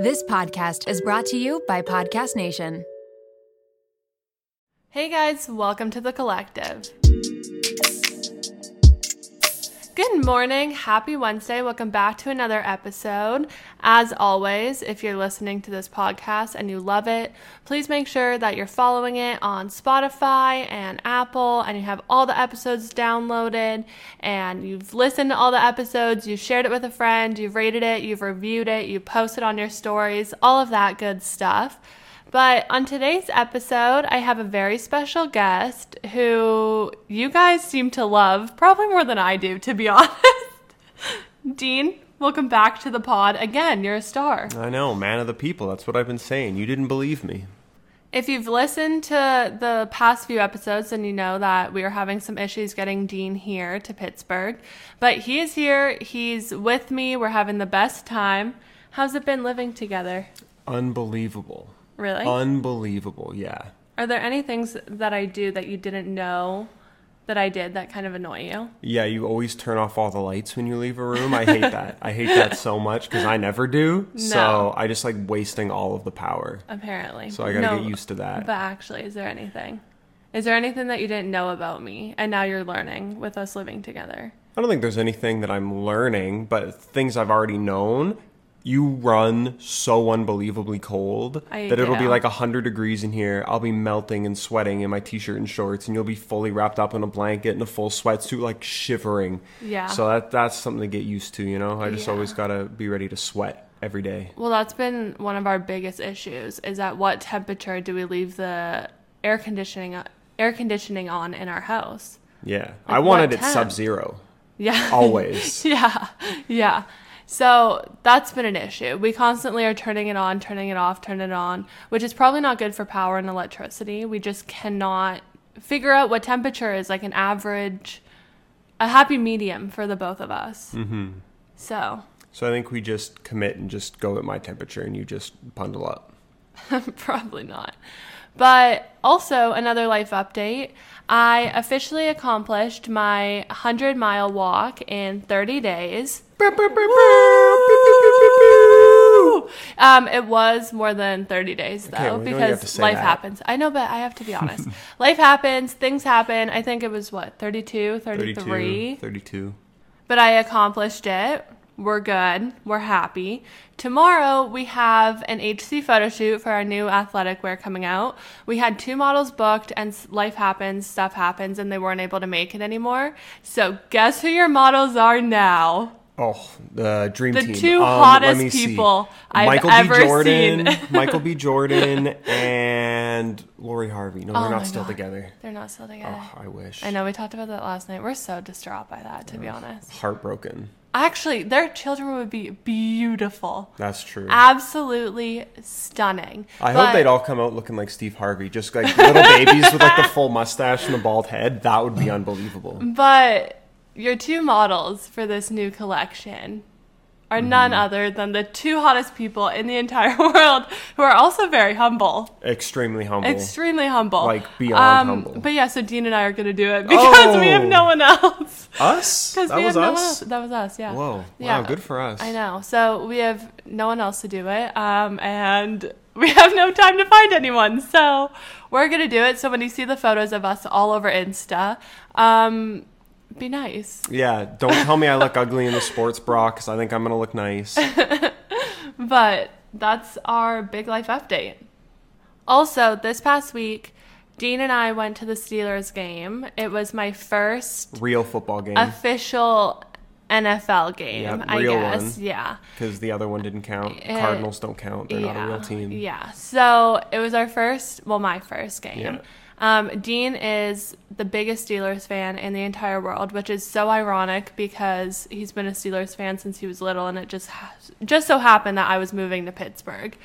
This podcast is brought to you by Podcast Nation. Hey guys, welcome to the collective. Good morning, happy Wednesday. Welcome back to another episode. As always, if you're listening to this podcast and you love it, please make sure that you're following it on Spotify and Apple and you have all the episodes downloaded and you've listened to all the episodes, you've shared it with a friend, you've rated it, you've reviewed it, you posted on your stories, all of that good stuff. But on today's episode, I have a very special guest who you guys seem to love probably more than I do, to be honest. Dean, welcome back to the pod. Again, you're a star. I know, man of the people. That's what I've been saying. You didn't believe me. If you've listened to the past few episodes, then you know that we are having some issues getting Dean here to Pittsburgh. But he is here, he's with me, we're having the best time. How's it been living together? Unbelievable. Really? Unbelievable, yeah. Are there any things that I do that you didn't know that I did that kind of annoy you? Yeah, you always turn off all the lights when you leave a room. I hate that. I hate that so much because I never do. So I just like wasting all of the power. Apparently. So I gotta No, get used to that. But actually, is there anything? Is there anything that you didn't know about me and now you're learning with us living together? I don't think there's anything that I'm learning, but things I've already known. You run so unbelievably cold I that it'll be like 100 degrees in here. I'll be melting and sweating in my t shirt and shorts, and you'll be fully wrapped up in a blanket and a full sweatsuit, like shivering. Yeah. So that that's something to get used to, you know? I just Yeah. always got to be ready to sweat every day. Well, that's been one of our biggest issues is at what temperature do we leave the air conditioning air conditioning on in our house? Yeah. Like I wanted it sub zero. Yeah. Always. yeah. Yeah. So that's been an issue. We constantly are turning it on, turning it off, turning it on, which is probably not good for power and electricity. We just cannot figure out what temperature is like an average, a happy medium for the both of us. Mm-hmm. So So I think we just commit and just go at my temperature and you just bundle up. Probably not. But also, another life update. I officially accomplished my 100 mile walk in 30 days. Um, it was more than 30 days though, well, you don't have to because life that. happens. I know, but I have to be honest. life happens, things happen. I think it was what, 32, 32, 33? 32. but I accomplished it. We're good. We're happy. Tomorrow we have an HC photo shoot for our new athletic wear coming out. We had two models booked and life happens, stuff happens and they weren't able to make it anymore. So guess who your models are now? Oh, the dream team. The two Um, hottest me see. people I've Michael ever B. Jordan, seen. Michael B. Jordan, and Lori Harvey. No, they're Oh not still God. together. They're not still together. Oh, I wish. I know we talked about that last night. We're so distraught by that, to be Oh. honest. Heartbroken. Actually, their children would be beautiful. That's true. Absolutely stunning. I But- hope they'd all come out looking like Steve Harvey, just like little babies with like the full mustache and the bald head. That would be unbelievable. But your two models for this new collection are none Mm-hmm. other than the two hottest people in the entire world who are also very humble. Extremely humble. Extremely humble. Like, beyond humble. But yeah, so Dean and I are going to do it because we have Oh. no one else. Us? Because That we was have no one us. else. That was us, yeah. Whoa! Yeah. Wow, good for us. I know. So we have no one else to do it. Um, and we have no time to find anyone. So we're going to do it. So when you see the photos of us all over Insta, um, be nice. Yeah, don't tell me I look ugly in the sports bra because I think I'm gonna look nice. But that's our big life update. Also, this past week, Dean and I went to the Steelers game. It was my first Real football game official NFL game, Yep, I guess. one. Yeah. because the other one didn't count. Uh, Cardinals don't count. They're not a real team. Yeah. So it was our first, well, my first game. Yeah. Um, Dean is the biggest Steelers fan in the entire world, which is so ironic because he's been a Steelers fan since he was little, and it just just so happened that I was moving to Pittsburgh.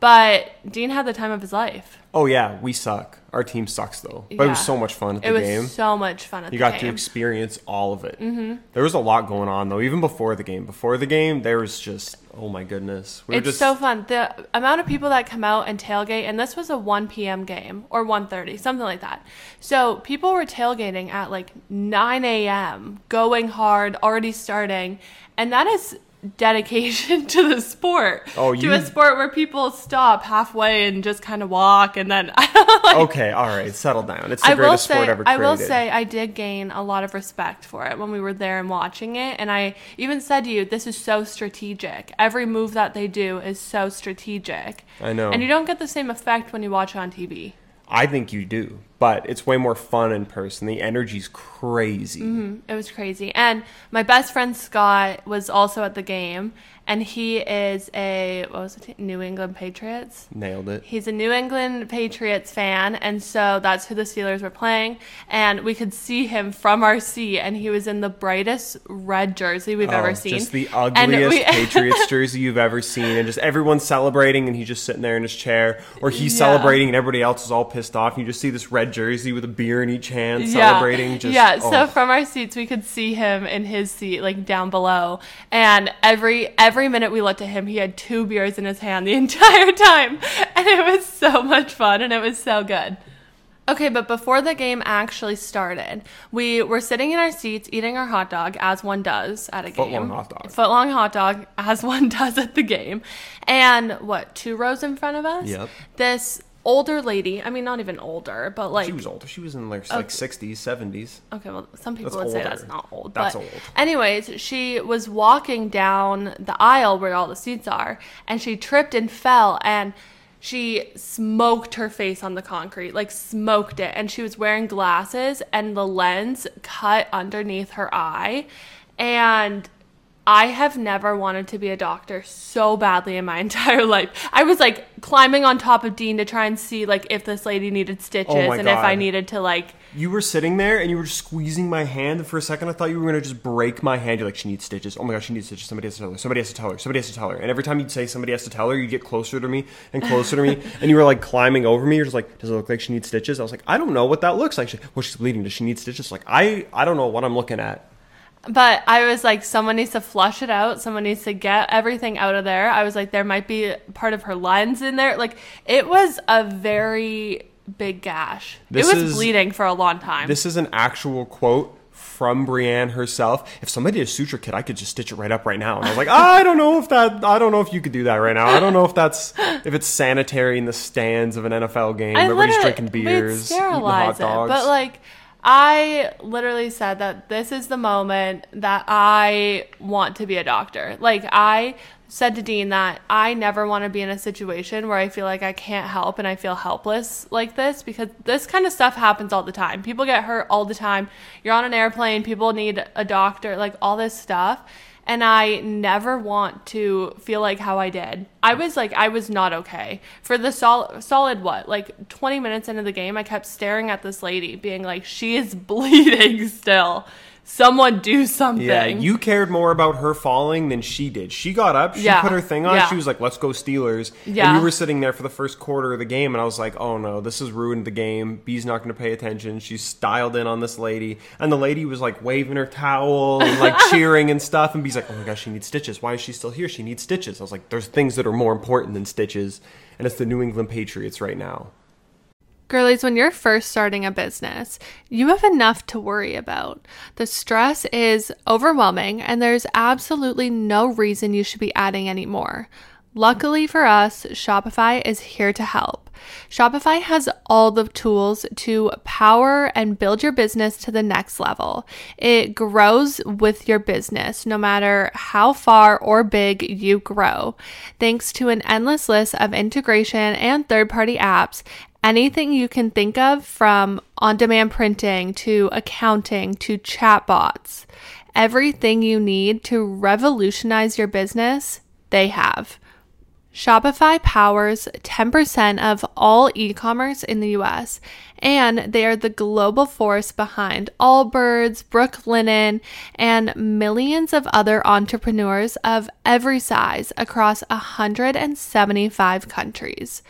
But Dean had the time of his life. Oh yeah, we suck. Our team sucks though, but it was so much fun at the It was game. so much fun at you the got to experience all of it. Mm-hmm. There was a lot going on though, even before the game. Before the game, there was just oh my goodness. We it's just so fun. The amount of people that come out and tailgate, and this was a 1 p.m. game or 1:30, something like that. So people were tailgating at like 9 a.m., going hard, already starting, and that is dedication to the sport. Oh, to a sport where people stop halfway and just kind of walk and then Okay, all right, settle down. It's the I greatest say sport ever created. I will say I did gain a lot of respect for it when we were there and watching it and I even said to you this is so strategic. Every move that they do is so strategic. I know. And you don't get the same effect when you watch it on TV. I think you do, but it's way more fun in person. The energy's crazy. Mm-hmm. It was crazy. And my best friend Scott was also at the game, and he is a what was it? New England Patriots. Nailed it. He's a New England Patriots fan, and so that's who the Steelers were playing. And we could see him from our seat, and he was in the brightest red jersey we've ever Oh, seen. Just the ugliest we- Patriots jersey you've ever seen, and just everyone's celebrating, and he's just sitting there in his chair, or he's Yeah. celebrating, and everybody else is all pissed off. And you just see this red jersey with a beer in each hand, celebrating. Just yeah. So oh. from our seats, we could see him in his seat, like down below. And every every minute we looked at him, he had two beers in his hand the entire time, and it was so much fun, and it was so good. Okay, but before the game actually started, we were sitting in our seats eating our hot dog, as one does at a game. Footlong hot dog. Footlong hot dog, as one does at the game. And what, two rows in front of us? Yep. This older lady, I mean, not even older, but like she was older. She was in like like sixties, seventies. Okay, well, some people That's would say that's not old. That's but old. Anyways, she was walking down the aisle where all the seats are, and she tripped and fell, and she smoked her face on the concrete, like smoked it. And she was wearing glasses, and the lens cut underneath her eye. And I have never wanted to be a doctor so badly in my entire life. I was like climbing on top of Dean to try and see like if this lady needed stitches Oh and if I needed to like You were sitting there and you were just squeezing my hand. For a second, I thought you were gonna just break my hand. You're like, she needs stitches. Oh my gosh, she needs stitches. Somebody has to tell her. Somebody has to tell her. Somebody has to tell her. And every time you'd say somebody has to tell her, you'd get closer to me and closer to me. And you were like climbing over me. You're just like, does it look like she needs stitches? I was like, I don't know what that looks like. She, well, she's bleeding. Does she need stitches? Like, I, I don't know what I'm looking at. But I was like, someone needs to flush it out. Someone needs to get everything out of there. I was like, there might be part of her lens in there. Like, it was a very big gash. This it was is- bleeding for a long time. This is an actual quote from Brianne herself. If somebody did a suture kit, I could just stitch it right up right now. And I was like, I don't know if that, I don't know if you could do that right now. I don't know if that's, if it's sanitary in the stands of an NFL game. I Everybody's drinking beers, eating hot sterilize it. But like, I literally said that this is the moment that I want to be a doctor. Like, I said to Dean that I never want to be in a situation where I feel like I can't help and I feel helpless like this because this kind of stuff happens all the time. People get hurt all the time. You're on an airplane, people need a doctor, like all this stuff. And I never want to feel like how I did. I was like, I was not okay. For the sol- solid, what, like 20 minutes into the game, I kept staring at this lady, being like, she is bleeding still. Someone do something. yeah, you cared more about her falling than she did. She got up, she Yeah, put her thing on, yeah. she was like, let's go Steelers. Yeah. And you were sitting there for the first quarter of the game, and I was like, oh no, this has ruined the game. B's not going to pay attention. She's styled in on this lady. And the lady was like waving her towel and like cheering and stuff. And B's like, oh my gosh, she needs stitches. Why is she still here? She needs stitches. I was like, there's things that are more important than stitches. And it's the New England Patriots right now. Girlies, when you're first starting a business, you have enough to worry about. The stress is overwhelming, and there's absolutely no reason you should be adding any more. Luckily for us, Shopify is here to help. Shopify has all the tools to power and build your business to the next level. It grows with your business, no matter how far or big you grow. Thanks to an endless list of integration and third party apps, anything you can think of from on demand printing to accounting to chatbots, everything you need to revolutionize your business, they have. Shopify powers 10% of all e commerce in the US, and they are the global force behind Allbirds, Brooklinen, and millions of other entrepreneurs of every size across 175 countries.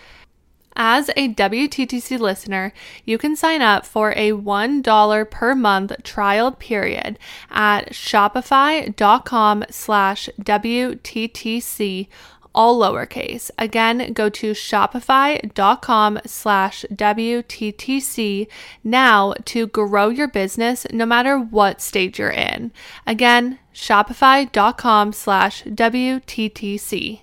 As a WTTC listener, you can sign up for a $1 per month trial period at shopify.com slash WTTC, all lowercase. Again, go to shopify.com slash WTTC now to grow your business no matter what stage you're in. Again, shopify.com slash WTTC.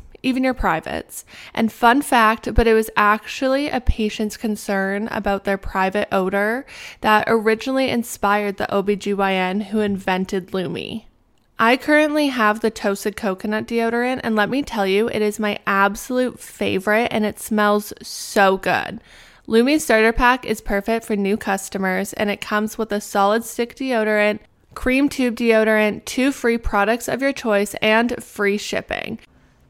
even your privates. And fun fact, but it was actually a patient's concern about their private odor that originally inspired the OBGYN who invented Lume. I currently have the toasted coconut deodorant, and let me tell you, it is my absolute favorite and it smells so good. Lume Starter Pack is perfect for new customers, and it comes with a solid stick deodorant, cream tube deodorant, two free products of your choice, and free shipping.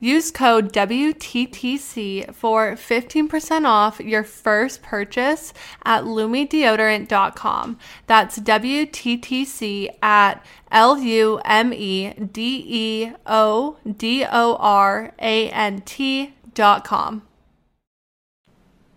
Use code WTTC for 15% off your first purchase at lumedeodorant.com. That's WTTC at L U M E D E O D O R A N T dot com.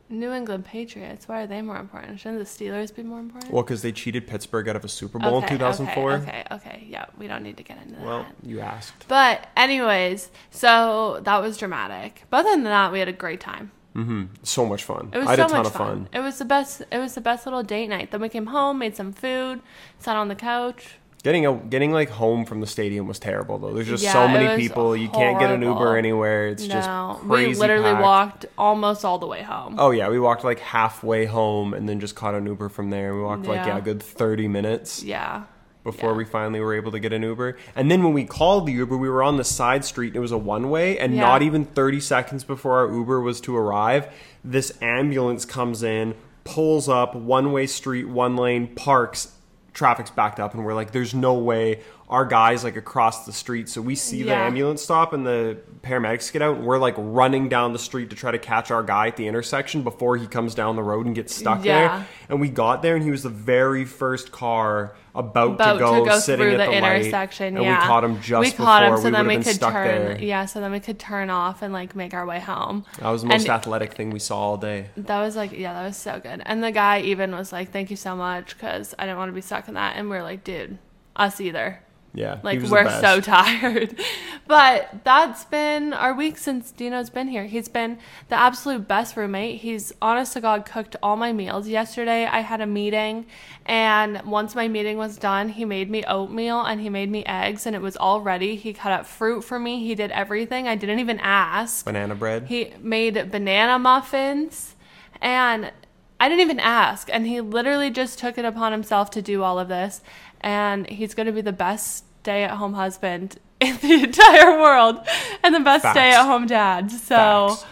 New England Patriots. Why are they more important? Shouldn't the Steelers be more important? Well, because they cheated Pittsburgh out of a Super Bowl Okay, in 2004. Okay, okay, okay. Yeah, we don't need to get into that. Well, you asked. But anyways, so that was dramatic. But other than that, we had a great time. Mm-hmm. So much fun. It was I had so a ton much of fun. It was the best. It was the best little date night. Then we came home, made some food, sat on the couch. Getting a, getting like home from the stadium was terrible though. There's just Yeah, so many people. You can't get an. Uber anywhere. It's no, just crazy. we literally packed. walked almost all the way home. Oh yeah, we walked like halfway home and then just caught an Uber from there. We walked like Yeah. yeah, a good 30 minutes Yeah. before yeah. we finally were able to get an Uber. And then when we called the Uber, we were on the side street and it was a one way and Yeah. not even 30 seconds before our Uber was to arrive, this ambulance comes in, pulls up, one way street, one lane, parks, traffic's backed up and we're like there's no way our guys like across the street so we see the ambulance stop and the paramedics get out and we're like running down the street to try to catch our guy at the intersection before he comes down the road and gets stuck Yeah. there and we got there and he was the very first car about, About to go, sitting through at the, the, light, intersection, and yeah. we caught him just we before caught him, we so would then we been could stuck turn. there. Yeah, so then we could turn off and like make our way home. That was the most And- athletic thing we saw all day. That was like, yeah, that was so good. And the guy even was like, "Thank you so much," because I didn't want to be stuck in that. And we are like, "Dude, us either." Yeah, Like we're so tired. but that's been our week since Dino's been here. He's been the absolute best roommate. He's honest to God cooked all my meals. Yesterday I had a meeting and once my meeting was done, he made me oatmeal and he made me eggs and it was all ready. He cut up fruit for me. He did everything. I didn't even ask. banana bread. He made banana muffins and I didn't even ask. And he literally just took it upon himself to do all of this. And he's going to be the best stay at home husband in the entire world and the best stay at home dad. So, Facts.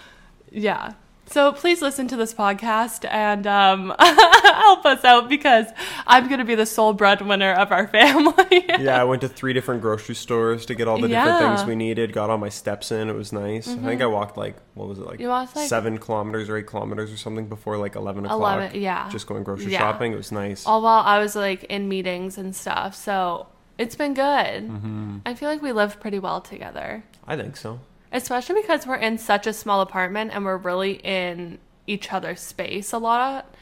yeah. So please listen to this podcast and um, help us out because I'm going to be the sole breadwinner of our family. yeah, I went to three different grocery stores to get all the different Yeah. Mm-hmm. things we needed. Got all my steps in. It was nice. I think I walked like what was it like, walked, like- seven kilometers or eight kilometers or something before like eleven o'clock. 11, yeah. just going grocery Yeah. shopping. It was nice. all while I was like in meetings and stuff. So it's been good. Mm-hmm. I feel like we live pretty well together, I think so. especially because we're in such a small apartment and we're really in each other's space a lot.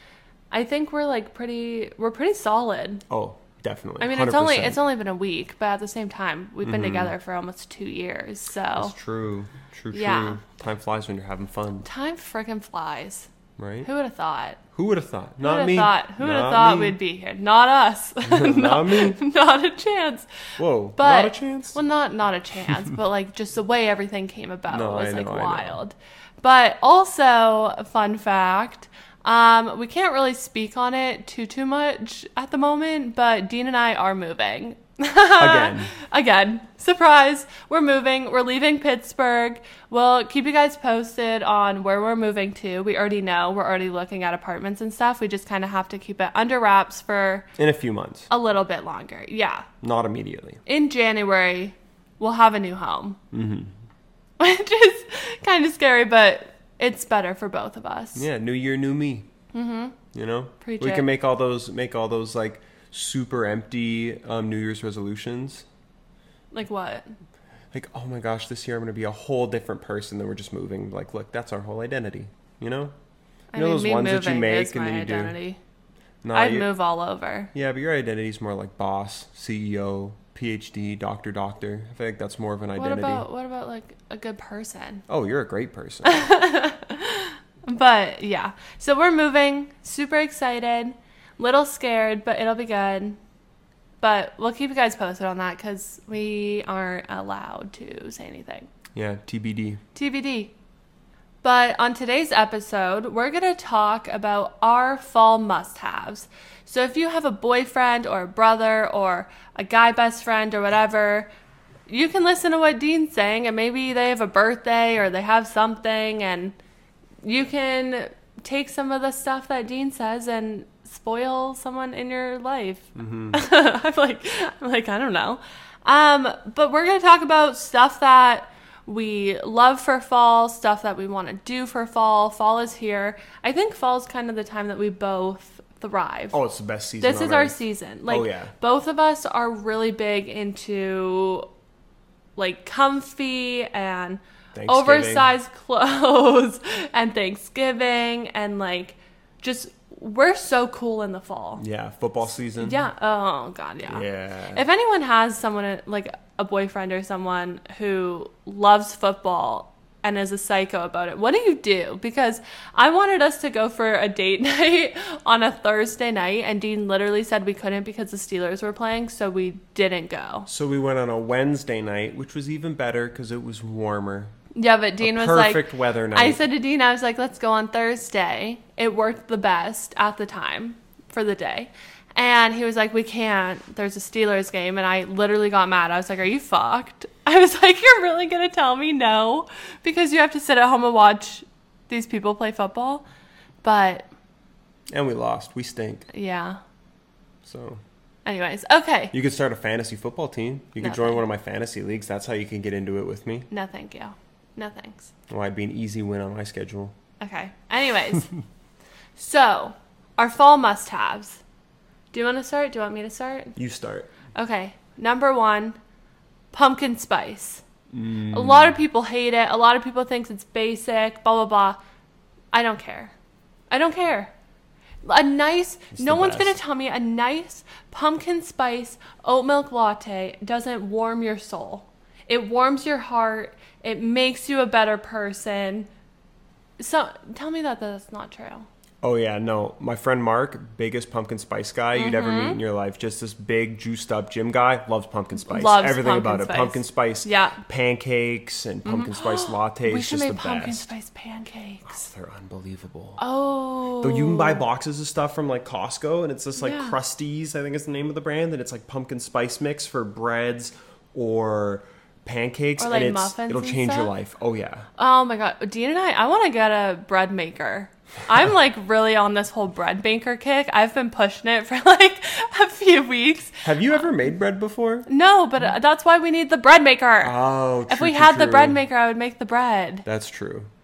I think we're like pretty, we're pretty solid. Oh, definitely. I mean, it's only 100%. it's only been a week, but at the same time, we've been together for almost two years. So That's true. True. True. Yeah. Time flies when you're having fun, time freaking flies. Right? Who would have thought? Who would have thought? Not me. thought? Who would have thought me. we'd be here? Not us. Not me. not a chance. Whoa. But not a chance. Well, not not a chance, but like just the way everything came about No, was like know, know. wild. But also, fun fact. Um, we can't really speak on it too too much at the moment, but Dean and I are moving. Again. Again, surprise. We're moving. We're leaving Pittsburgh. We'll keep you guys posted on where we're moving to. We already know. We're already looking at apartments and stuff. We just kind of have to keep it under wraps for In a few months. a little bit longer. Yeah. Not immediately. In January, we'll have a new home. Mm-hmm. Which is kind of scary, but it's better for both of us. Yeah, new year, new me. Mm-hmm. You know? Preach we it. can make all those make all those like super empty um, New Year's resolutions. Like what? Like, oh my gosh, this year I'm gonna be a whole different person than we're just moving. Like, look, that's our whole identity. You know? I know mean, those me ones that you make and then you do- identity. No, I'd you- move all over. Yeah, but your identity is more like boss, CEO, PhD, doctor, doctor. I feel like that's more of an What identity. about what about like a good person? Oh, you're a great person. But yeah, so we're moving. Super excited, little scared, but it'll be good. But we'll keep you guys posted on that because we aren't allowed to say anything. yeah, TBD. TBD. But on today's episode, we're going to talk about our fall must haves. So if you have a boyfriend or a brother or a guy best friend or whatever, you can listen to what Dean's saying and maybe they have a birthday or they have something and you can take some of the stuff that Dean says and spoil someone in your life. I'm like, I'm like, I don't know. Um, but we're gonna talk about stuff that we love for fall, stuff that we want to do for fall. Fall is here. I think fall is kind of the time that we both thrive. Oh, it's the best season. this is our season. Like, Oh, yeah. both of us are really big into like comfy and oversized clothes and Thanksgiving and like just we're so cool in the fall. Yeah, football season. Yeah. Oh god, yeah. Yeah. If anyone has someone like a boyfriend or someone who loves football and is a psycho about it, what do you do? Because I wanted us to go for a date night on a Thursday night, and Dean literally said we couldn't because the Steelers were playing, so we didn't go. so we went on a Wednesday night, which was even better because it was warmer. Yeah, but Dean was like, perfect weather night. I said to Dean, I was like, let's go on Thursday. It worked the best at the time for the day. And he was like, we can't. There's a Steelers game. And I literally got mad. I was like, are you fucked? I was like, you're really going to tell me no? Because you have to sit at home and watch these people play football? But And we lost. We stink. yeah. So Anyways, okay. you could start a fantasy football team. You could No, join one of my fantasy leagues. That's how you can get into it with me. No, thank you. No, thanks. Well, I'd be an easy win on my schedule. Okay. Anyways, so our fall must haves. Do you want to start? Do you want me to start? You start. Okay, number one, pumpkin spice. A mm. lot of people hate it. A lot of people think it's basic. Blah blah blah. I don't care. I don't care. A nice. It's no one's gonna tell me a nice pumpkin spice oat milk latte doesn't warm your soul. It warms your heart. It makes you a better person. So tell me that that's not true. Oh yeah, no. My friend Mark, biggest pumpkin spice guy you'd ever Mm-hmm. meet in your life. Just this big juiced up gym guy. Loves pumpkin spice. Loves Everything pumpkin about spice. it. Pumpkin spice. Yeah. Mm-hmm. Pancakes and pumpkin spice lattes. we should just make the pumpkin best. spice pancakes. They're unbelievable. Oh. Though you can buy boxes of stuff from like Costco, and it's just like Yeah. Krusteaz, I think is the name of the brand, and it's like pumpkin spice mix for breads or pancakes, like, and it's it'll and change your life. Oh yeah, Oh my god, Dean and I, I want to get a bread maker. I'm like really on this whole bread maker kick. I've been pushing it for like a few weeks. have you ever made bread before? No, but uh, that's why we need the bread maker. Oh, if we true, had the bread maker, I would make the bread. that's true.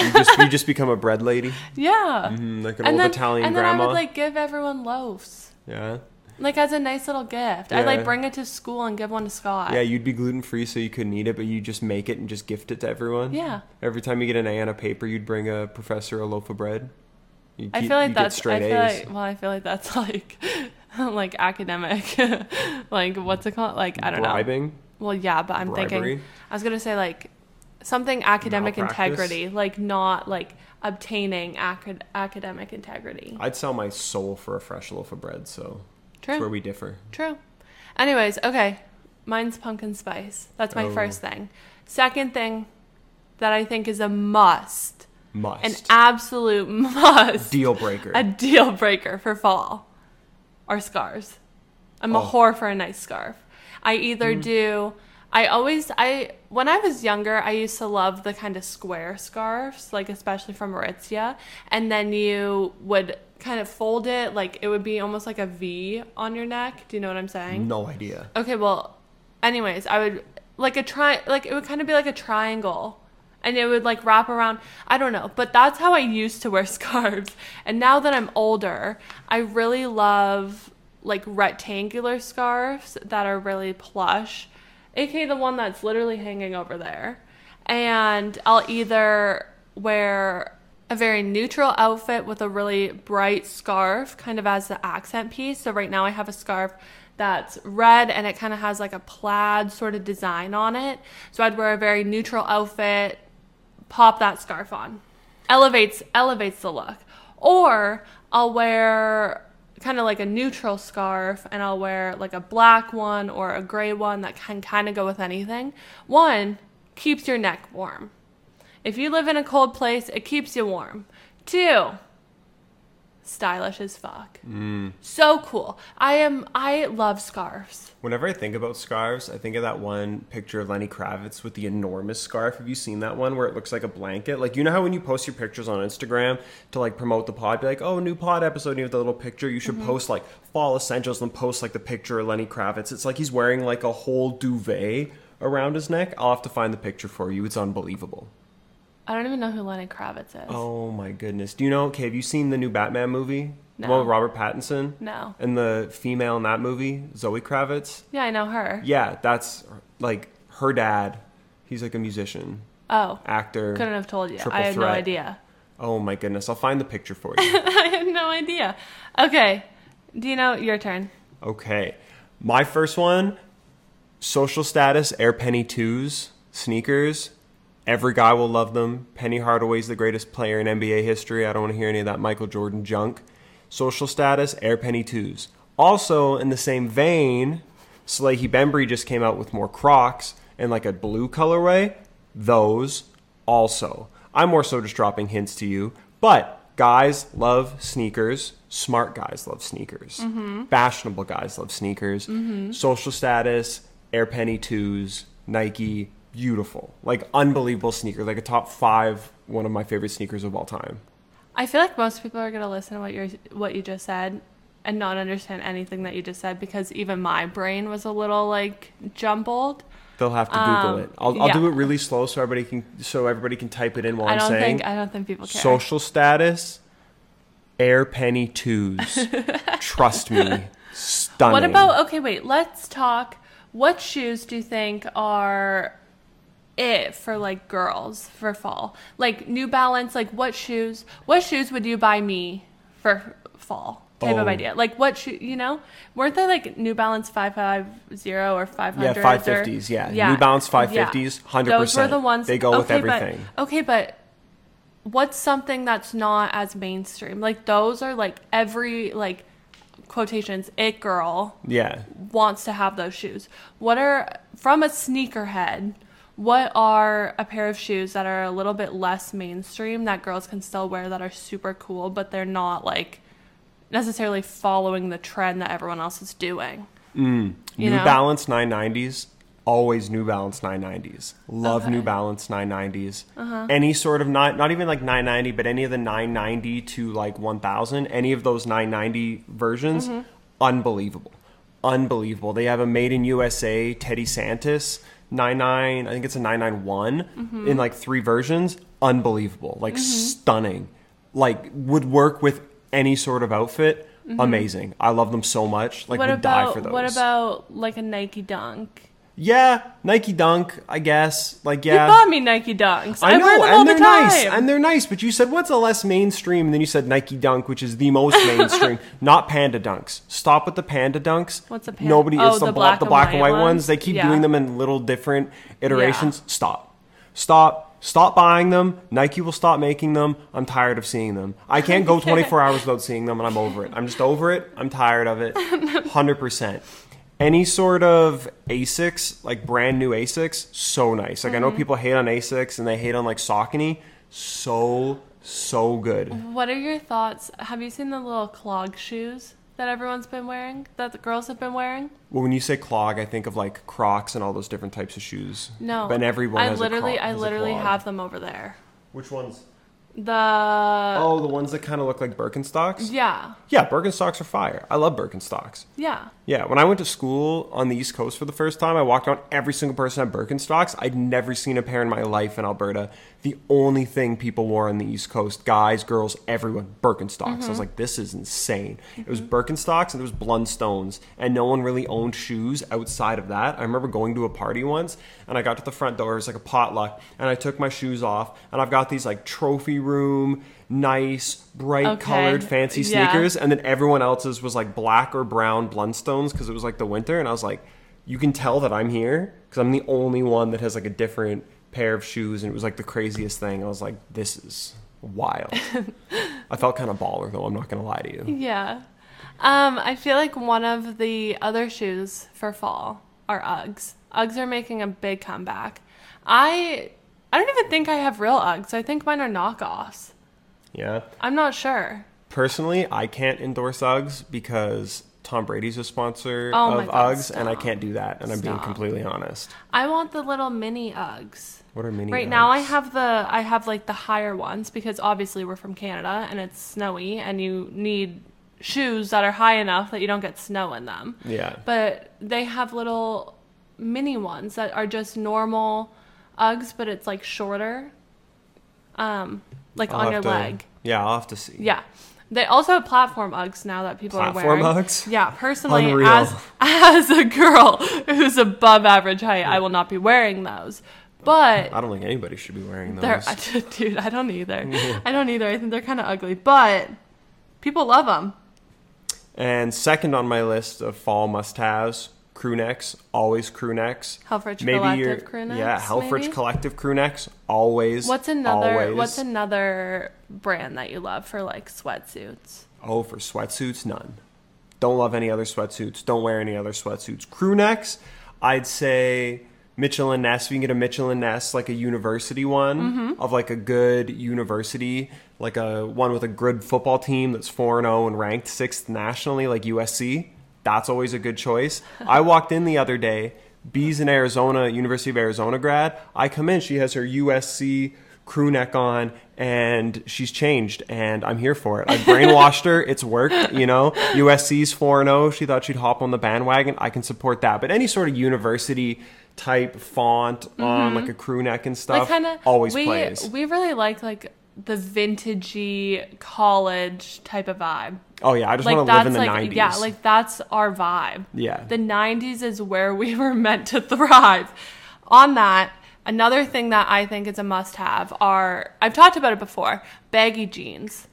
You just you just become a bread lady, Yeah. Mm, like an and old then, Italian and then grandma. I would like give everyone loaves. yeah, Like as a nice little gift. I'd like bring it to school and give one to Scott. yeah. You'd be gluten free, so you couldn't eat it, but you just make it and just gift it to everyone. Yeah. Every time you get an A on a paper, you'd bring a professor a loaf of bread. You'd I feel like that's I feel A's. like well, I feel like that's like like academic. like what's it called? Like I don't know. Bribing. Well, yeah, but I'm Bribery? thinking I was gonna say like something academic integrity, like not like obtaining acad- academic integrity. I'd sell my soul for a fresh loaf of bread, so True. that's where we differ. True. Anyways, okay. Mine's pumpkin spice. That's my Oh. first thing. Second thing that I think is a must, Must. an absolute must, Deal breaker. a deal breaker for fall, are scarves. I'm a Oh. whore for a nice scarf. I either Mm. do. I always I when I was younger, I used to love the kind of square scarves, like especially from Aritzia, and then you would kind of fold it like it would be almost like a V on your neck. Do you know what I'm saying? No idea. Okay, well, anyways, I would like a tri like it would kind of be like a triangle. And it would like wrap around. I don't know, but that's how I used to wear scarves. And now that I'm older, I really love like rectangular scarves that are really plush, aka the one that's literally hanging over there. And I'll either wear a very neutral outfit with a really bright scarf, kind of as the accent piece. So right now I have a scarf that's red and it kind of has like a plaid sort of design on it. So I'd wear a very neutral outfit, pop that scarf on. Elevates elevates the look. Or I'll wear kind of like a neutral scarf and I'll wear like a black one or a gray one that can kind of go with anything. One keeps your neck warm. If you live in a cold place, it keeps you warm. Two, stylish as fuck. So cool. I am I love scarves. Whenever I think about scarves, I think of that one picture of Lenny Kravitz with the enormous scarf. Have you seen that one where it looks like a blanket? Like you know how when you post your pictures on Instagram to like promote the pod, be like, "Oh, new pod episode," and you have the little picture. You should Mm-hmm. post like fall essentials and post like the picture of Lenny Kravitz. It's like he's wearing like a whole duvet around his neck. I'll have to find the picture for you. It's unbelievable. I don't even know who Lenny Kravitz is. Oh my goodness. Do you know? Okay, have you seen the new Batman movie? The No. one with Robert Pattinson. No. And the female in that movie, Zoe Kravitz. Yeah, I know her. Yeah, that's like her dad. He's like a musician, Oh, actor. couldn't have told you. I had no idea. Oh my goodness, I'll find the picture for you. I had no idea. Okay, Do you know your turn. okay, my first one: social status Air Penny twos sneakers. Every guy will love them. Penny Hardaway's the greatest player in NBA history. I don't want to hear any of that Michael Jordan junk. Social status Air Penny twos. Also, in the same vein, Salehe Bembury just came out with more Crocs in like a blue colorway. Those also. I'm more so just dropping hints to you, but guys love sneakers. Smart guys love sneakers. Mm-hmm. Fashionable guys love sneakers. Mm-hmm. Social status, Air Penny twos, Nike, beautiful, like unbelievable sneaker, like a top five, one of my favorite sneakers of all time. I feel like most people are gonna listen to what you what you just said and not understand anything that you just said because even my brain was a little like jumbled. They'll have to Google Um, it. I'll, I'll yeah. do it really slow so everybody can so everybody can type it in while I I'm don't saying. think I don't think people care. Social status, Air Penny twos. Trust me, stunning. What about okay, wait, let's talk what shoes do you think are it for like girls for fall? Like New Balance, like what shoes what shoes would you buy me for fall? Type of Oh. idea. Like what shoe you know? Weren't they like New Balance five five zero or five Yeah, hundred? 550s, yeah. New Balance 550s, 100%. Those were the ones They go with okay, but- everything. okay, but what's something that's not as mainstream? Like those are like every like quotations it girl Yeah. wants to have those shoes. What are from a sneakerhead? What are a pair of shoes that are a little bit less mainstream that girls can still wear that are super cool, but they're not like necessarily following the trend that everyone else is doing? You New know? Balance 990s, always New Balance 990s. Love Okay. New Balance 990s. Uh-huh. Any sort of not not even like 990, but any of the 990 to like 1000, any of those 990 versions, Mm-hmm. unbelievable. Unbelievable. They have a made in USA Teddy Santis 99, I think it's a 991 Mm-hmm. in like three versions. Unbelievable. Like stunning. Like would work with any sort of outfit. Amazing. I love them so much. Like Mm-hmm. what would die for those. what about like a Nike Dunk? Yeah, Nike Dunk, I guess. Like, yeah. You bought me Nike Dunks. I, I know, wear them and all the they're time. nice, and they're nice. But you said what's a less mainstream, and then you said Nike Dunk, which is the most mainstream. not Panda Dunks. Stop with the Panda Dunks. What's a Pan- Nobody. Oh, it's the, the black the and black and white ones. ones? They keep Yeah. doing them in little different iterations. Stop. Stop. Stop buying them. Nike will stop making them. I'm tired of seeing them. I can't go 24 hours without seeing them, and I'm over it. I'm just over it. I'm tired of it. 100%. Any sort of Asics, like brand new Asics, so nice. Like I Mm-hmm. know people hate on Asics and they hate on like Saucony. So so good. What are your thoughts? Have you seen the little clog shoes? that everyone's been wearing, that the girls have been wearing? Well, when you say clog, I think of like Crocs and all those different types of shoes. No. but everyone I has literally, a cro- I has a literally have them over there. Which ones? The Oh, the ones that kind of look like Birkenstocks. yeah, Yeah, Birkenstocks are fire. I love Birkenstocks. yeah. Yeah, when I went to school on the East Coast for the first time, I walked around every single person had Birkenstocks. I'd never seen a pair in my life in Alberta. The only thing people wore on the East Coast, guys, girls, everyone, Birkenstocks. I was mm-hmm. like, this is insane. It was Birkenstocks and there was Blundstones, and no one really owned shoes outside of that. I remember going to a party once, and I got to the front door. It was like a potluck, and I took my shoes off, and I've got these like trophy room, nice, bright Okay, colored, fancy yeah. sneakers and then everyone else's was like black or brown Blundstones because it was like the winter, and I was like, you can tell that I'm here because I'm the only one that has like a different pair of shoes, and it was like the craziest thing. I was like, this is wild. I felt kind of baller though. I'm not gonna lie to you. Yeah. Um, I feel like one of the other shoes for fall are Uggs. Uggs are making a big comeback. I I don't even think I have real Uggs. I think mine are knockoffs. Yeah. I'm not sure. Personally, I can't endorse Uggs because Tom Brady's a sponsor Oh of God, Uggs, and I can't do that. And I'm being completely honest. I want the little mini Uggs. What are mini? Right now I have the I have like the higher ones because obviously we're from Canada and it's snowy and you need shoes that are high enough that you don't get snow in them. Yeah. But they have little mini ones that are just normal Uggs but it's like shorter. Um like I'll on your to- leg. Yeah, I'll have to see. Yeah. They also have platform Uggs now that people Platform are wearing. Platform Uggs? Yeah, personally, Unreal. as as a girl who's above average height, I will not be wearing those. But I don't think anybody should be wearing those. dude, I don't either. I don't either. I think they're kind of ugly, but people love them. And second on my list of fall must-haves, crew necks. Always crew necks. Helfrich Maybe Collective crew necks, Yeah, Helfrich maybe? Collective crew necks. Always. What's another? Always. What's another brand that you love for like sweatsuits? Oh, for sweatsuits, none. Don't love any other sweatsuits. Don't wear any other sweatsuits. Crew necks, I'd say Mitchell and Ness. If you can get a Mitchell and Ness, like a university one Mm-hmm. of like a good university, like a one with a good football team that's four and zero and ranked sixth nationally, like USC. That's always a good choice. I walked in the other day. B's in Arizona, University of Arizona grad. I come in, she has her USC crew neck on and she's changed and I'm here for it. I brainwashed her. It's worked, you know. USC's 4 0. She thought she'd hop on the bandwagon. I can support that. But any sort of university type font on mm-hmm. like a crew neck and stuff like kind of always we, plays. We really like like the vintagey college type of vibe. Oh yeah, I just like want to live in that's the like 90s. yeah, like that's our vibe. Yeah. The 90s is where we were meant to thrive. On that, another thing that I think is a must-have are I've talked about it before, baggy jeans.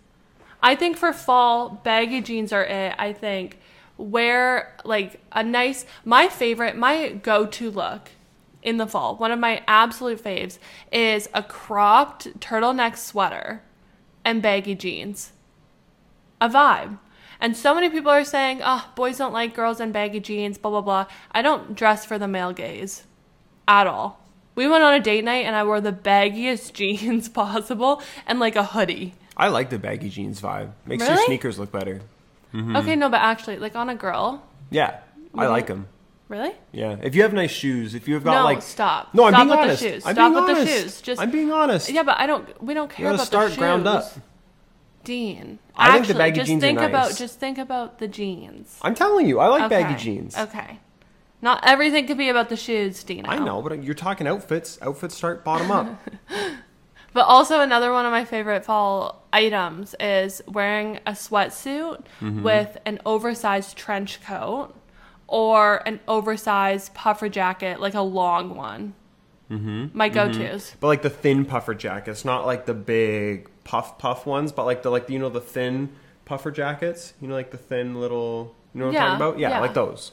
I think for fall, baggy jeans are it. I think wear like a nice my favorite, my go-to look in the fall, one of my absolute faves is a cropped turtleneck sweater and baggy jeans a vibe. And so many people are saying, oh, boys don't like girls in baggy jeans, blah, blah, blah. I don't dress for the male gaze at all. We went on a date night and I wore the baggiest jeans possible and like a hoodie. I like the baggy jeans vibe. Makes your sneakers look better. Mm-hmm. Okay, no, but actually, like on a girl. Yeah, I like them. Really? Yeah, if you have nice shoes, if you've got no, like stop. no, I'm stop being with honest. the shoes. I'm stop being with honest. the shoes. Just I'm being honest. yeah, but I don't. We don't care gotta about start the shoes. ground up. Dean. I think the Actually, baggy just jeans are think about just think about the jeans. I'm telling you, I like baggy Okay, jeans. Okay. Not everything can be about the shoes, Dino. I know, but you're talking outfits. Outfits start bottom up. But also another one of my favorite fall items is wearing a sweatsuit Mm-hmm. with an oversized trench coat or an oversized puffer jacket, like a long one. Mm-hmm. My go-tos. but like the thin puffer jackets, not like the big puff puff ones, but like the like you know the thin puffer jackets. You know, like the thin little. You know what Yeah, I'm talking about? Yeah, yeah. like those.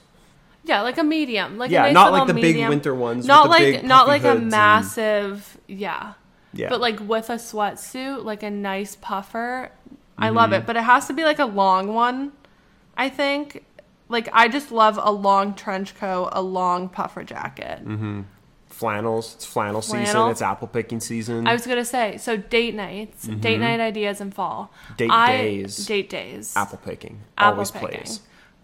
Yeah, like a medium, like Yeah, a nice not like the big winter ones with Not the like not like a hoods and- massive, yeah. Yeah, But like with a sweatsuit, like a nice puffer. I love it, but it has to be like a long one. I think. Like I just love a long trench coat, a long puffer jacket. Mm-hmm. Flannels. It's flannel, season. It's apple picking season. I was gonna say so date nights, date night ideas in fall. Mm-hmm. Date I- days. Date days. apple picking Apple always picking. plays.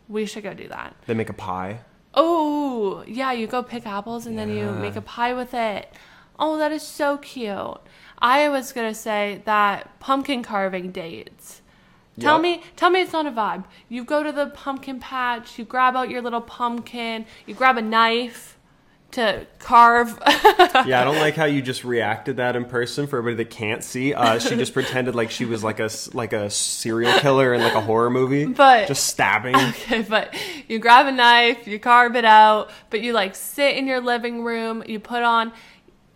We should go do that. They make a pie. Oh, yeah, you go pick apples and then you make a pie with it. Oh, that is so cute. I was to say that pumpkin carving dates. Tell Yep. me, tell me it's not a vibe. You go to the pumpkin patch, you grab out your little pumpkin, you grab a knife to carve. Yeah, I don't like how you just reacted that in person for everybody that can't see. Uh, she just pretended like she was like a like a serial killer in like a horror movie, But- just stabbing. Okay, but you grab a knife, you carve it out, but you like sit in your living room, you put on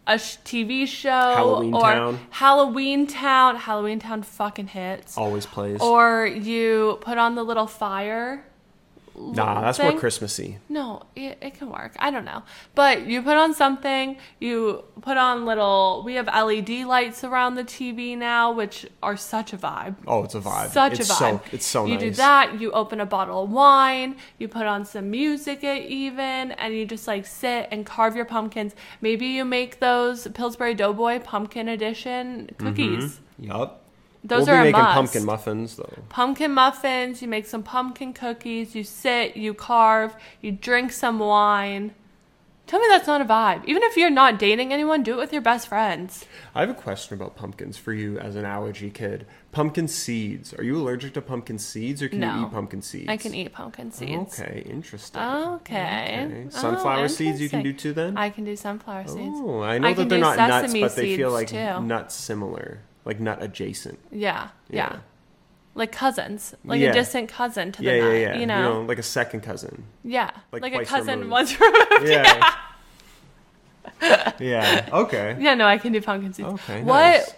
a sh- TV show Halloween or Town. Halloween Town. Halloween Town fucking hits. Always plays. Or you put on the little fire. Nah, that's more. Christmassy. No, it, it can work. I don't know. But you put on something, you put on little, we have LED lights around the TV now, which are such a vibe. Oh, it's a vibe. Such it's a vibe. So, it's so You nice. You do that, you open a bottle of wine, you put on some music even, and you just like sit and carve your pumpkins. Maybe you make those Pillsbury Doughboy pumpkin edition cookies. Mm-hmm. Yup. Those we'll are be making must. pumpkin muffins though. Pumpkin muffins, you make some pumpkin cookies, you sit, you carve, you drink some wine. Tell me that's not a vibe. Even if you're not dating anyone, do it with your best friends. I have a question about pumpkins for you as an allergy kid. Pumpkin seeds. Are you allergic to pumpkin seeds or can No. you eat pumpkin seeds? I can eat pumpkin seeds. Okay, interesting. Okay. Okay. Oh, Sunflower seeds you can do too then? I can do sunflower seeds. Oh, I know I that they're not nuts, sesame but they feel like too. nuts similar, like not adjacent. Yeah, yeah, Yeah. Like cousins, like Yeah. a distant cousin to the Yeah, yeah, yeah. You know, like a second cousin. yeah, like like, a cousin removed. once removed. Yeah. yeah. Okay. Yeah, no, I can do pumpkin seeds. Okay, What nice.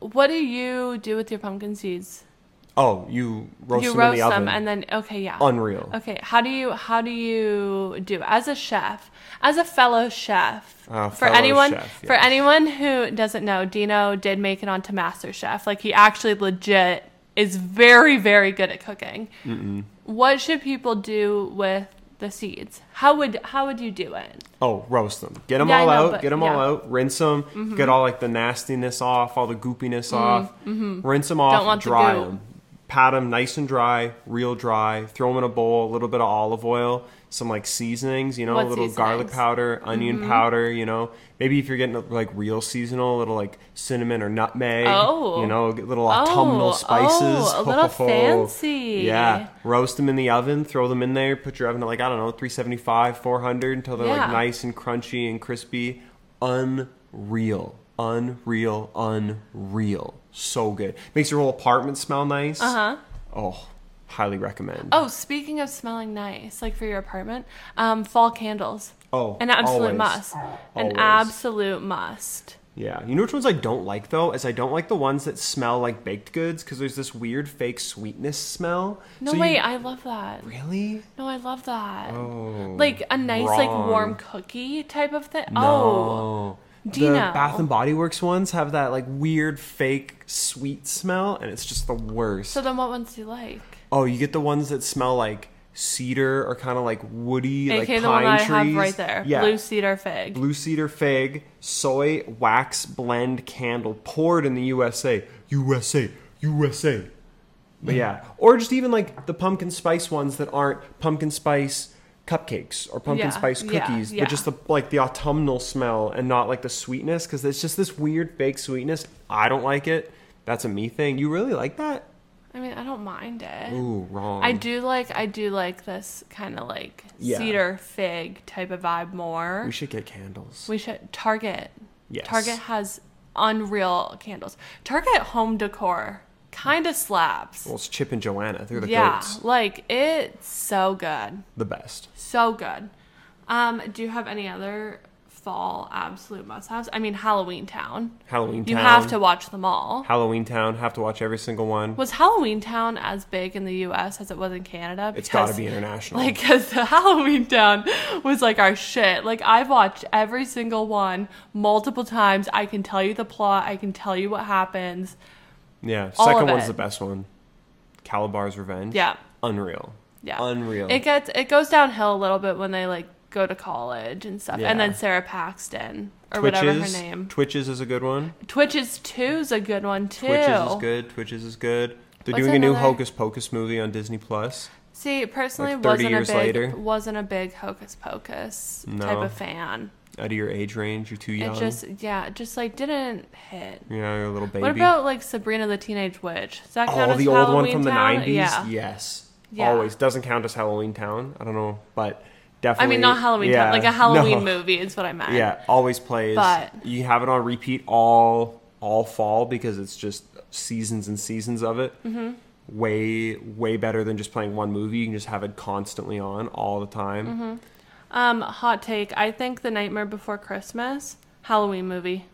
What do you do with your pumpkin seeds? Oh, you roast you them roast in the them oven. and then okay, yeah. Unreal. Okay, how do you how do you do as a chef, as a fellow chef? Uh, for fellow anyone chef, for anyone who doesn't know, Dino did make it onto MasterChef. Like he actually legit is very very good at cooking. What should people do with the seeds? How would how would you do it? Oh, roast them. Get them Yeah, all know, out. but- Get them all yeah. Mm-hmm. out. Rinse them. Get all like the nastiness off, all the goopiness off. Rinse them off. Mm-hmm. Don't want the dry goop. them. Pat them nice and dry, real dry. Throw them in a bowl. A little bit of olive oil. Some like seasonings. You know, What a little garlic powder, onion mm-hmm. powder. You know, maybe if you're getting like real seasonal, a little like cinnamon or nutmeg. Oh. you know, a little autumnal Oh, oh spices. oh, a little oh. fancy. Yeah, roast them in the oven. Throw them in there. Put your oven at like I don't know, 375, 400 until they're Yeah. like nice and crunchy and crispy. Unreal, unreal, unreal. So good. Makes your whole apartment smell nice. Uh huh. Oh, highly recommend. Oh, speaking of smelling nice, like for your apartment, um, fall candles. Oh, An absolute always. must. An absolute must. Yeah. You know which ones I don't like though? Is I don't like the ones that smell like baked goods because there's this weird fake sweetness smell. No, So you- wait, I love that. really? No, I love that. Oh, like a nice, like warm cookie type of thing. Oh, No. The Dino. Bath and Body Works ones have that like weird fake sweet smell, and it's just the worst. so then what ones do you like? oh, you get the ones that smell like cedar or kind of like woody, like AKA pine the one I trees. have right there. Yeah. Blue cedar fig. Blue cedar fig, soy wax blend candle poured in the USA. USA, USA. But yeah, or just even like the pumpkin spice ones that aren't pumpkin spice cupcakes or pumpkin Yeah, spice yeah, cookies, yeah. but just the like the autumnal smell and not like the sweetness because it's just this weird fake sweetness. I don't like it. That's a me thing. You really like that? I mean, I don't mind it. Ooh, wrong. I do like I do like this kind of like Yeah. cedar fig type of vibe more. We should get candles. We should Target. Yes. Target has unreal candles. Target home decor kind of slaps. well, it's Chip and Joanna. They're the yeah, goats. like it's so good. The best. So good. Um, do you have any other fall absolute must-haves? I mean, Halloween Town. Halloween You have to watch them all. Halloween Town. Have to watch every single one. Was Halloween Town as big in the U.S. as it was in Canada? It's got to be international. Like, because the Halloween Town was like our shit. Like, I've watched every single one multiple times. I can tell you the plot. I can tell you what happens. Yeah. all Second one's it. the best one. Kalabar's Revenge. Yeah, Unreal. yeah. Unreal. It gets it goes downhill a little bit when they like go to college and stuff. Yeah. And then Sara Paxton or whatever her name. Twitches is a good one. Twitches 2 is a good one too. Twitches is good. Twitches is good. They're What's doing a new Hocus Pocus movie on Disney Plus. See, personally, Like 30 wasn't a big later? wasn't a big Hocus Pocus type of fan. Out of your age range, you're too young. It just yeah, it just like didn't hit. yeah, you're a little baby. What about like Sabrina the Teenage Witch? Does that count oh, as the old one from the 90s? Yeah. Yes. Yeah. Always. Doesn't count as Halloween Town. I don't know, but definitely. I mean, not Halloween yeah, Town, like a Halloween no. movie is what I meant. Yeah, always plays. But- you have it on repeat all all fall because it's just seasons and seasons of it. Mm-hmm. Way way better than just playing one movie. You can just have it constantly on all the time. Mm-hmm. Um, hot take. I think The Nightmare Before Christmas Halloween movie.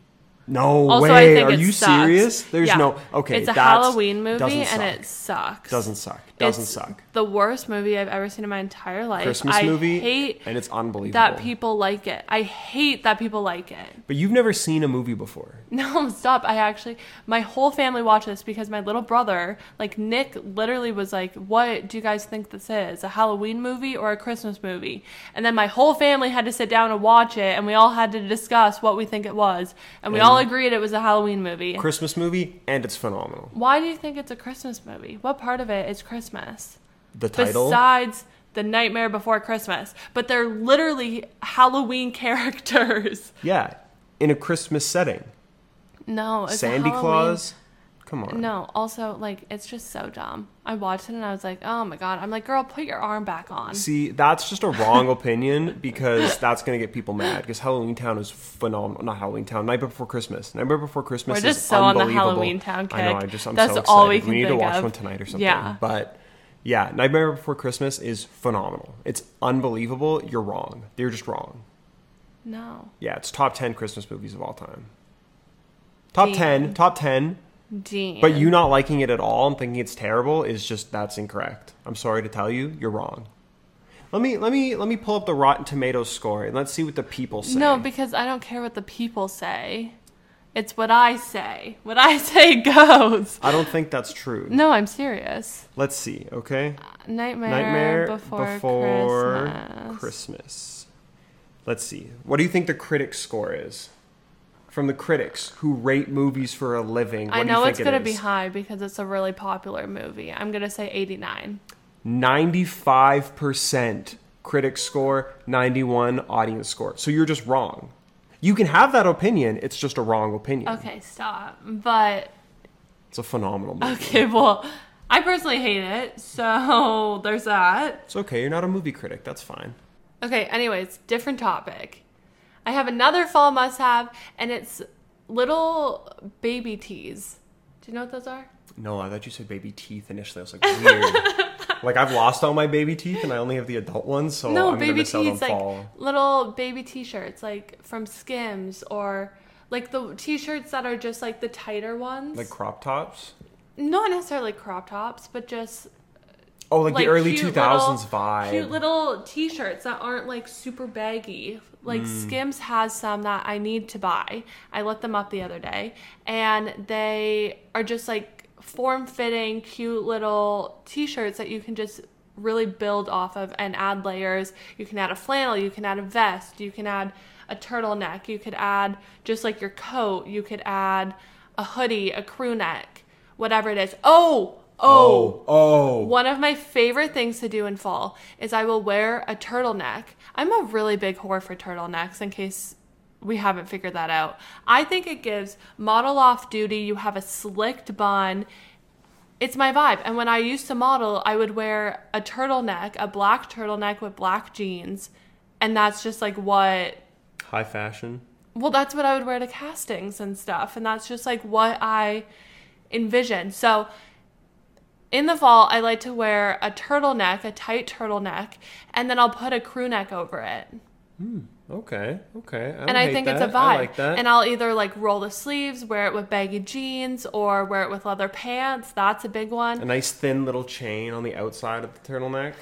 No Also, way. Are you sucks. serious? There's Yeah. no okay. It's a Halloween movie and it sucks. doesn't suck. Doesn't It's suck. The worst movie I've ever seen in my entire life. Christmas I movie, hate and it's unbelievable. that people like it. I hate that people like it. But you've never seen a movie before. No, stop. I actually, my whole family watched this because my little brother, like Nick, literally was like, What do you guys think this is? A Halloween movie or a Christmas movie? And then my whole family had to sit down and watch it, and we all had to discuss what we think it was. And we And- all agreed it was a Halloween movie. Christmas movie, and it's phenomenal. Why do you think it's a Christmas movie? What part of it is Christmas? The title. Besides The Nightmare Before Christmas. But they're literally Halloween characters. yeah, in a Christmas setting. No, it's a Sandy Halloween- Claus. Come on. No, also like it's just so dumb. I watched it and I was like, "Oh my god." I'm like, "Girl, put your arm back on." See, that's just a wrong opinion because that's going to get people mad because Halloween Town is phenomenal. Not Halloween Town, Night Before Christmas. Night Before Christmas We're just is so on the Halloween Town kick. I know, I just I'm that's so excited. All we, can we need to watch of. one tonight or something. Yeah. But yeah, Nightmare Before Christmas is phenomenal. It's unbelievable. You're wrong. You're just wrong. No. Yeah, it's top 10 Christmas movies of all time. Top Damn. 10, top 10 but you not liking it at all and thinking it's terrible is just that's incorrect. I'm sorry to tell you, you're wrong. Let me let me let me pull up the Rotten Tomatoes score and let's see what the people say. No, because I don't care what the people say. It's what I say. What I say goes. I don't think that's true. No, I'm serious. Let's see, okay? Uh, Nightmare, Nightmare before, before Christmas. Christmas. Let's see. What do you think the critic score is? From the critics who rate movies for a living. What I do you know it's it gonna be high because it's a really popular movie. I'm gonna say 89. 95% critic score, 91 audience score. So you're just wrong. You can have that opinion, it's just a wrong opinion. Okay, stop. But It's a phenomenal movie. okay, well, I personally hate it, so there's that. It's okay, you're not a movie critic, that's fine. Okay, anyways, different topic. I have another fall must have, and it's little baby teas. Do you know what those are? No, I thought you said baby teeth initially. I was like, weird. like I've lost all my baby teeth and I only have the adult ones, so no, I'm gonna baby on tees, like fall. little baby t-shirts, like from Skims, or like the t-shirts that are just like the tighter ones. Like crop tops? not necessarily crop tops, but just Oh, like, the early 2000s vibe. Cute little t-shirts that aren't like super baggy. Like Hmm. Skims has some that I need to buy. I looked them up the other day and they are just like form-fitting cute little t-shirts that you can just really build off of and add layers. You can add a flannel, you can add a vest, you can add a turtleneck, you could add just like your coat, you could add a hoodie, a crew neck, whatever it is. Oh, oh, oh, oh. one of my favorite things to do in fall is I will wear a turtleneck. I'm a really big whore for turtlenecks in case we haven't figured that out. I think it gives model off duty. You have a slicked bun. It's my vibe. And when I used to model, I would wear a turtleneck, a black turtleneck with black jeans. And that's just like what High fashion. well, that's what I would wear to castings and stuff. And that's just like what I envision. So in the fall, I like to wear a turtleneck, a tight turtleneck, and then I'll put a crew neck over it. Hmm, okay, okay. I and I think it's a vibe. I like that. And I'll either like roll the sleeves, wear it with baggy jeans, or wear it with leather pants. That's a big one. a nice thin little chain on the outside of the turtleneck.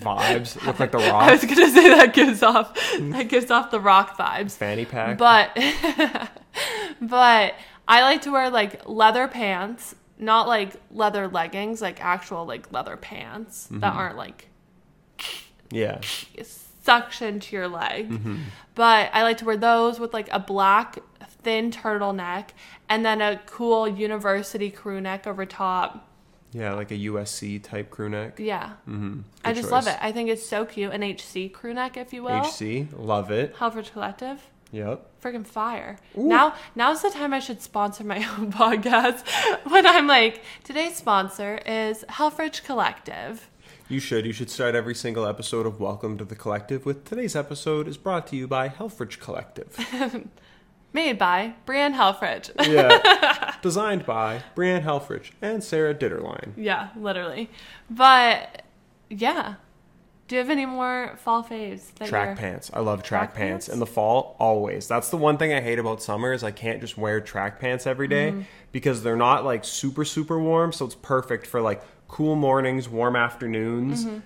Vibes. Look like the rock. I was gonna say that gives off that gives off the rock vibes. Fanny pack. But but I like to wear like leather pants, not like leather leggings, like actual like leather pants that aren't like yeah. suction to your leg. Mm-hmm. But I like to wear those with like a black thin turtleneck and then a cool university crew neck over top. Yeah, like a USC type crew neck. Yeah. Mm-hmm. I just love it. I think it's so cute. An HC crew neck, if you will. HC, love it. Helfrich Collective. Yep. Freaking fire. Now now's the time I should sponsor my own podcast when I'm like, today's sponsor is Helfrich Collective. You should. You should start every single episode of Welcome to the Collective with today's episode is brought to you by Helfrich Collective. Made by Brianne Helfrich. yeah. Designed by Brianne Helfrich and Sarah Ditterline. yeah, literally. But yeah. Do you have any more fall faves? That Track you're- pants. I love track, Track pants. pants? In the fall, always. That's the one thing I hate about summer is I can't just wear track pants every day Mm-hmm. because they're not like super super warm, so it's perfect for like cool mornings, warm afternoons. Mm-hmm.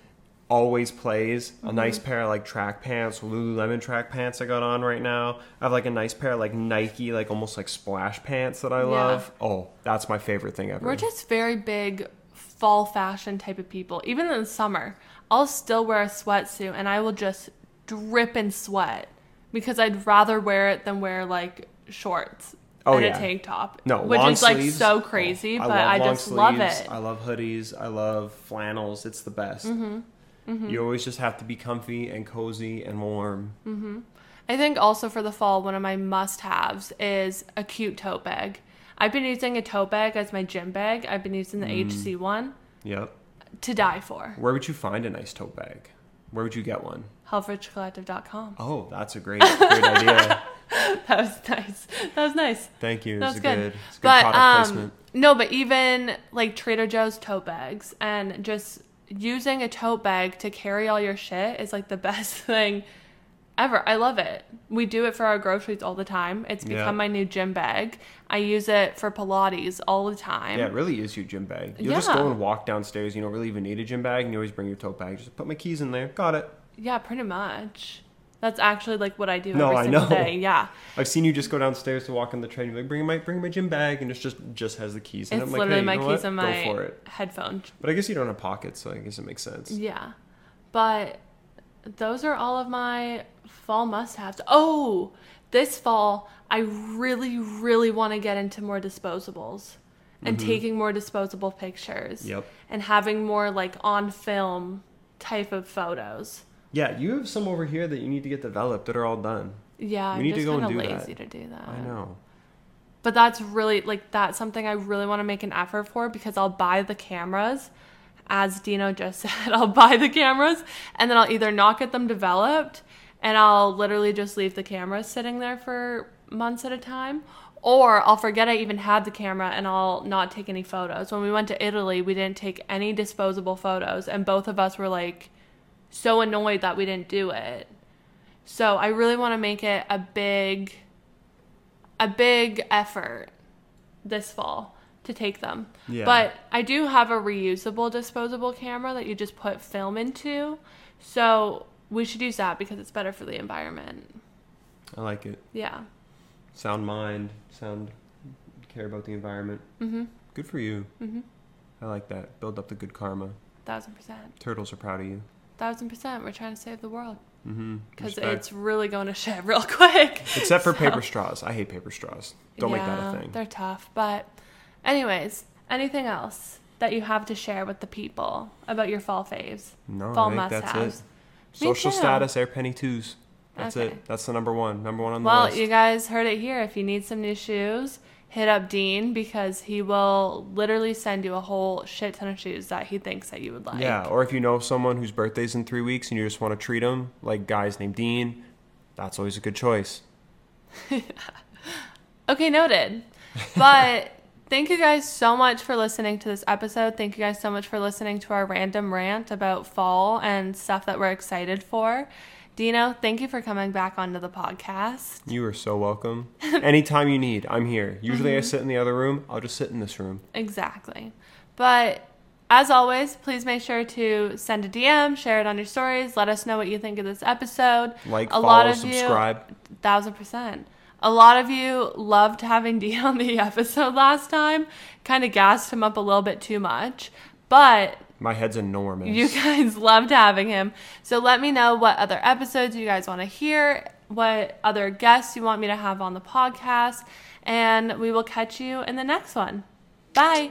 Always plays a nice pair of like track pants, Lululemon track pants I got on right now. I have like a nice pair of like Nike, like almost like splash pants that I love. Oh, that's my favorite thing ever. We're just very big fall fashion type of people. Even in the summer, I'll still wear a sweatsuit and I will just drip in sweat because I'd rather wear it than wear like shorts Oh, and yeah. a tank top. No, which is like sleeves. so crazy, Oh, but I, long just love it. I love hoodies. I love flannels. It's the best. Mm-hmm. You always just have to be comfy and cozy and warm. I think also for the fall, one of my must haves is a cute tote bag. I've been using a tote bag as my gym bag. I've been using the Mm. HC one Yep. To die for. Where would you find a nice tote bag? Where would you get one? Helfrichcollective.com. Oh, that's a great, great idea. That was nice. That was nice. Thank you. That was a good. good, it's a good but product um, placement. no, but even like Trader Joe's tote bags and just using a tote bag to carry all your shit is like the best thing ever. I love it. We do it for our groceries all the time. It's become Yeah. my new gym bag. I use it for Pilates all the time. Yeah, it really is your gym bag. You'll just go and walk downstairs. You don't really even need a gym bag, and you always bring your tote bag. Just put my keys in there. Got it. Yeah, pretty much. That's actually like what I do No, every I single know. day. Yeah. I've seen you just go downstairs to walk on the train. You're like, bring my bring my gym bag, and it just just has the keys. in it. It's I'm like, literally hey, my you know keys what? and Go my for it. headphone But I guess you don't have pockets, so I guess it makes sense. Yeah. But those are all of my fall must haves. Oh, this fall, I really, really want to get into more disposables and taking more disposable pictures. Mm-hmm. Yep. And having more like on film type of photos. Yeah, you have some over here that you need to get developed that are all done. Yeah, We I'm need to just go kind and do that. to do that. I know. But that's really like that's something I really want to make an effort for because I'll buy the cameras, as Dino just said, I'll buy the cameras and then I'll either not get them developed and I'll literally just leave the cameras sitting there for months at a time. Or I'll forget I even had the camera and I'll not take any photos. When we went to Italy, we didn't take any disposable photos, and both of us were like so annoyed that we didn't do it. So I really want to make it a big a big effort this fall to take them. Yeah. But I do have a reusable disposable camera that you just put film into. So we should use that because it's better for the environment. I like it. Yeah. Sound mind, sound care about the environment. Mm-hmm. Good for you. Mm-hmm. I like that. Build up the good karma. Thousand percent. Turtles are proud of you. Thousand percent. We're trying to save the world. Mm-hmm. Because it's really going to shit real quick. Except for So- paper straws. I hate paper straws. Don't make that a thing. They're tough. But, anyways, anything else that you have to share with the people about your fall faves? No, fall I think that's it. Me Social too. status, air penny twos. That's Okay. it. That's the number one. Number one on the Well, list. Well, you guys heard it here. If you need some new shoes, hit up Dean because he will literally send you a whole shit ton of shoes that he thinks that you would like. yeah, or if you know someone whose birthday's in three weeks and you just want to treat them, like guys named Dean, that's always a good choice. Okay, noted. But thank you guys so much for listening to this episode. Thank you guys so much for listening to our random rant about fall and stuff that we're excited for. Dino, thank you for coming back onto the podcast. You are so welcome. Anytime you need, I'm here. Usually Mm-hmm. I sit in the other room. I'll just sit in this room. Exactly. But as always, please make sure to send a DM, share it on your stories, let us know what you think of this episode. Like, a follow, lot of subscribe. you, thousand percent. A lot of you loved having Dean on the episode last time. Kind of gassed him up a little bit too much, but My head's enormous. You guys loved having him. So let me know what other episodes you guys want to hear, what other guests you want me to have on the podcast, and we will catch you in the next one. Bye.